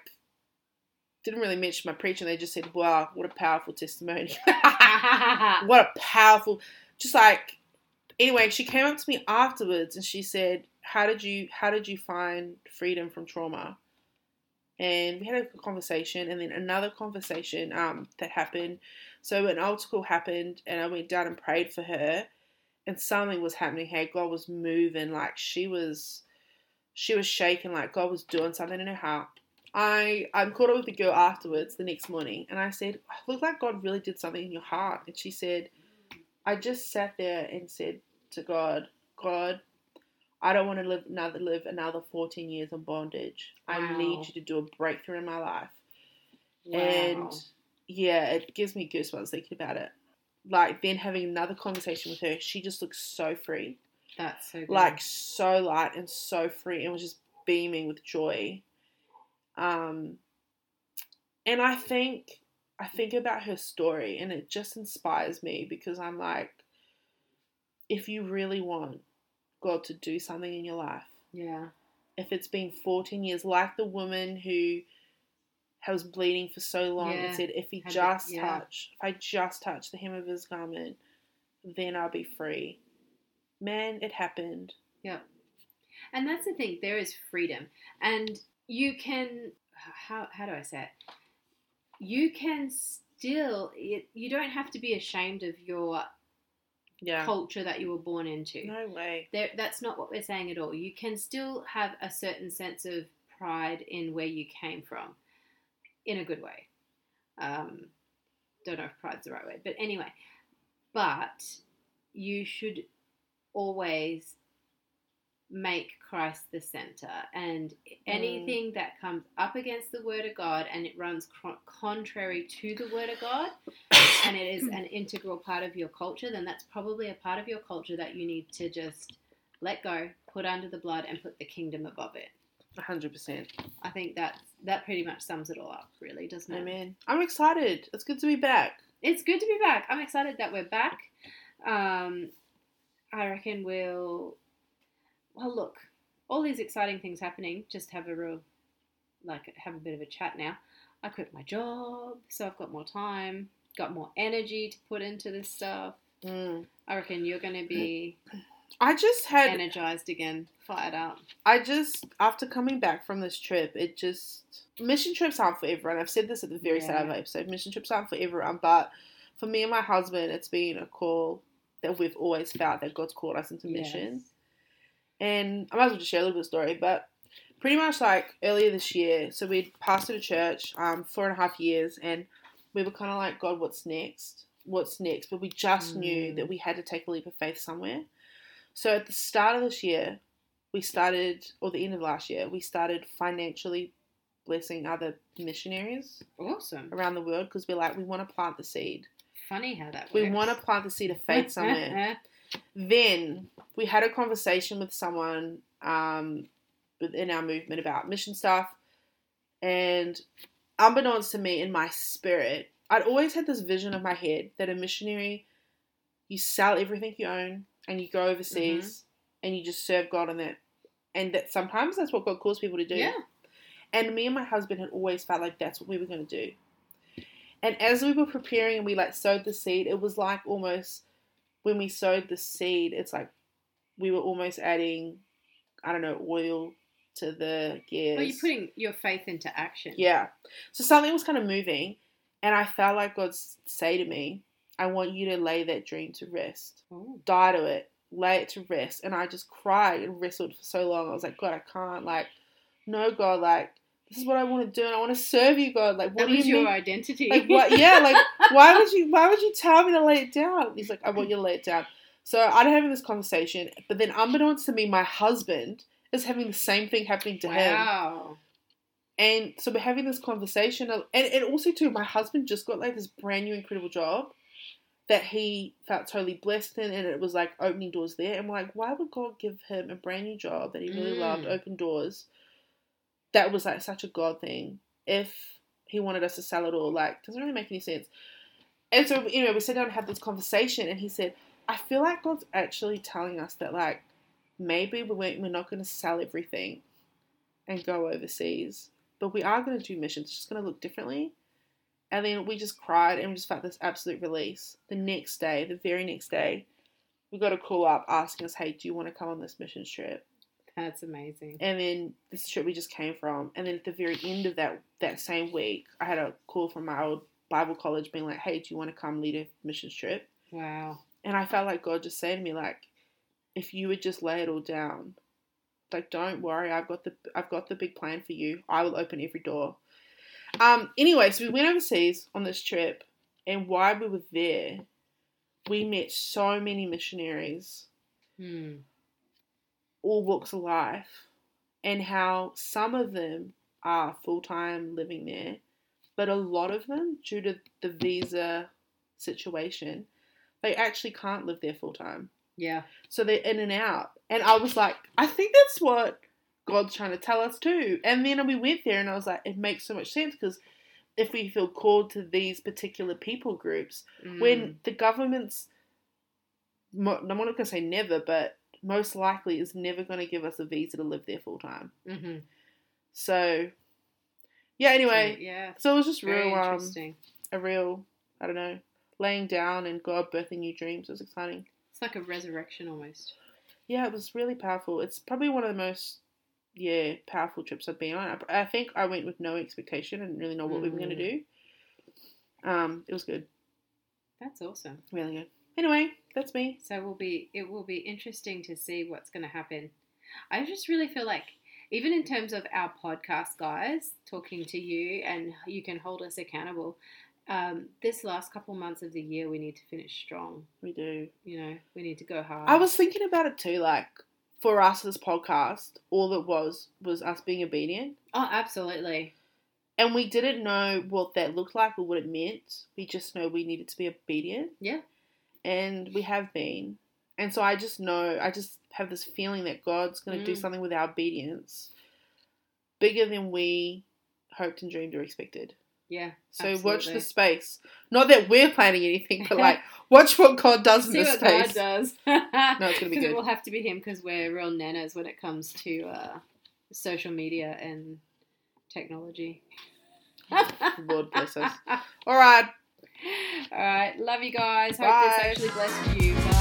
[SPEAKER 2] didn't really mention my preaching. They just said, "Wow, what a powerful testimony! [laughs] [laughs] what a powerful!" Just like anyway, she came up to me afterwards and she said, "How did you How did you find freedom from trauma?" And we had a conversation, and then another conversation um, that happened. So an altar call happened, and I went down and prayed for her, and something was happening here. God was moving, like she was, she was shaking, like God was doing something in her heart. I I'm caught up with the girl afterwards the next morning, and I said, oh, look like God really did something in your heart." And she said, "I just sat there and said to God, God, I don't want to live another live another 14 years in bondage. I need you to do a breakthrough in my life."
[SPEAKER 1] Wow.
[SPEAKER 2] And yeah, it gives me goosebumps thinking about it. Like then having another conversation with her, she just looks so free,
[SPEAKER 1] that's so good.
[SPEAKER 2] like so light and so free, and was just beaming with joy. Um, and I think I think about her story, and it just inspires me because I'm like, if you really want God to do something in your life,
[SPEAKER 1] yeah.
[SPEAKER 2] if it's been 14 years, like the woman who was bleeding for so long
[SPEAKER 1] Yeah.
[SPEAKER 2] and said, if he
[SPEAKER 1] Had
[SPEAKER 2] just
[SPEAKER 1] yeah.
[SPEAKER 2] touch, if I just touch the hem of his garment, then I'll be free. Man, it happened. Yeah.
[SPEAKER 1] And that's the thing. There is freedom, and you can. How how do I say it? You can still. It, you don't have to be ashamed of your
[SPEAKER 2] Yeah.
[SPEAKER 1] culture that you were born into.
[SPEAKER 2] No way.
[SPEAKER 1] There, that's not what we're saying at all. You can still have a certain sense of pride in where you came from, in a good way. Um, don't know if pride's the right word, but anyway. But you should always make Christ the center, and anything that comes up against the Word of God and it runs cr- contrary to the Word of God, [coughs] and it is an integral part of your culture, then that's probably a part of your culture that you need to just let go, put under the blood, and put the kingdom above it.
[SPEAKER 2] 100%.
[SPEAKER 1] I think that that pretty much sums it all up, really, doesn't it?
[SPEAKER 2] Amen. I'm excited. It's good to be back.
[SPEAKER 1] It's good to be back. I'm excited that we're back. Um, I reckon we'll. Well, look, all these exciting things happening. Just have a real, like, have a bit of a chat now. I quit my job, so I've got more time, got more energy to put into this stuff.
[SPEAKER 2] Mm.
[SPEAKER 1] I reckon you're going to be
[SPEAKER 2] I just had
[SPEAKER 1] energized again, fired up.
[SPEAKER 2] I just, after coming back from this trip, it just. Mission trips aren't for everyone. I've said this at the very start of
[SPEAKER 1] Yeah.
[SPEAKER 2] the episode. Mission trips aren't for everyone, but for me and my husband, it's been a call that we've always felt that God's called us into mission. And I might as well just share a little bit of story, but pretty much like earlier this year. So we'd pastored a church um, four and a half years, and we were kind of like, God, what's next? What's next? But we just knew
[SPEAKER 1] Mm.
[SPEAKER 2] that we had to take a leap of faith somewhere. So at the start of this year, we started, or the end of last year, we started financially blessing other missionaries
[SPEAKER 1] Awesome.
[SPEAKER 2] around the world because we're like, we want to plant the seed.
[SPEAKER 1] Funny how that works.
[SPEAKER 2] We want to plant the seed of faith somewhere. [laughs] then we had a conversation with someone um, within our movement about mission stuff, and unbeknownst to me, in my spirit, I'd always had this vision of my head that a missionary, you sell everything you own and you go overseas and you just serve God in that, and that sometimes that's what God calls people to do.
[SPEAKER 1] yeah.
[SPEAKER 2] And me and my husband had always felt like that's what we were going to do. And as we were preparing and we like sowed the seed, it was like almost when we sowed the seed, it's like we were almost adding, I don't know, oil to the gears.
[SPEAKER 1] Well, you're putting your faith into action.
[SPEAKER 2] Yeah. So something was kind of moving, and I felt like God say to me, I want you to lay that dream to rest
[SPEAKER 1] Oh.
[SPEAKER 2] die to it, lay it to rest. And I just cried and wrestled for so long. I was like, God, I can't. Like, no, God, like, this is what I want to do, and I want to serve you, God. Like, what
[SPEAKER 1] That
[SPEAKER 2] you
[SPEAKER 1] your
[SPEAKER 2] mean?
[SPEAKER 1] identity.
[SPEAKER 2] Like, what? [laughs] Yeah, like, why would you? Why would you tell me to lay it down? He's like, I want you to lay it down. So I'm having this conversation, but then unbeknownst to me, my husband is having the same thing happening to him.
[SPEAKER 1] wow.
[SPEAKER 2] And so we're having this conversation, and, and also too, my husband just got like this brand new incredible job that he felt totally blessed in, and it was like opening doors there. And we're like, why would God give him a brand new job that he really
[SPEAKER 1] Mm.
[SPEAKER 2] loved, open doors? That was like such a God thing. If he wanted us to sell it all, like doesn't really make any sense. And so know, we sat down and had this conversation, and he said, I feel like God's actually telling us that like maybe we we're we're not going to sell everything and go overseas but we are going to do missions. It's just going to look differently. And then we just cried and we just felt this absolute release. The next day, the very next day, we got a call up asking us, hey, do you want to come on this mission trip?
[SPEAKER 1] That's amazing.
[SPEAKER 2] And then this trip we just came from. And then at the very end of that that same week, I had a call from my old Bible college being like, hey, do you want to come lead a missions trip?
[SPEAKER 1] Wow.
[SPEAKER 2] And I felt like God just saying to me, like, if you would just lay it all down, like, don't worry, I've got the I've got the big plan for you. I will open every door. Um. Anyway, so we went overseas on this trip, and while we were there, we met so many missionaries,
[SPEAKER 1] Hmm.
[SPEAKER 2] All walks of life, and how some of them are full time living there, but a lot of them, due to the visa situation, they actually can't live there full time.
[SPEAKER 1] Yeah.
[SPEAKER 2] So they're in and out. And I was like, I think that's what God's trying to tell us too. And then we went there and I was like, it makes so much sense because if we feel called to these particular people groups,
[SPEAKER 1] Mm.
[SPEAKER 2] when the government's, I'm not going to say never, but most likely is never going to give us a visa to live there full time.
[SPEAKER 1] Mhm.
[SPEAKER 2] So, yeah, anyway,
[SPEAKER 1] yeah.
[SPEAKER 2] so it was just
[SPEAKER 1] Very
[SPEAKER 2] real, um, a real, I don't know, laying down and God birthing new dreams. It was exciting.
[SPEAKER 1] It's like a resurrection almost.
[SPEAKER 2] Yeah, it was really powerful. It's probably one of the most, yeah, powerful trips I've been on. I, I think I went with no expectation. Didn't really know what we were going to do. Um, it was good,
[SPEAKER 1] That's awesome.
[SPEAKER 2] really good. Anyway, that's me.
[SPEAKER 1] So will be it will be interesting to see what's going to happen. I just really feel like even in terms of our podcast guys talking to you and you can hold us accountable. Um, this last couple months of the year, we need to finish strong.
[SPEAKER 2] We do.
[SPEAKER 1] You know, we need to go hard.
[SPEAKER 2] I was thinking about it too. Like for us, this podcast, all it was was us being obedient,
[SPEAKER 1] oh, absolutely.
[SPEAKER 2] and we didn't know what that looked like or what it meant. We just know we needed to be obedient.
[SPEAKER 1] Yeah.
[SPEAKER 2] And we have been. And so I just know, I just have this feeling that God's going to do
[SPEAKER 1] Mm.
[SPEAKER 2] something with our obedience bigger than we hoped and dreamed or expected.
[SPEAKER 1] Yeah.
[SPEAKER 2] So watch the space. Not that we're planning anything, but like [laughs] watch what God does in
[SPEAKER 1] See
[SPEAKER 2] the
[SPEAKER 1] what
[SPEAKER 2] space.
[SPEAKER 1] God does. [laughs]
[SPEAKER 2] No, it's gonna be [laughs] good.
[SPEAKER 1] It will have to be him because we're real nanas when it comes to uh, social media and technology.
[SPEAKER 2] Lord bless us. All right.
[SPEAKER 1] All right, love you guys. Hope
[SPEAKER 2] Bye.
[SPEAKER 1] this actually blessed you.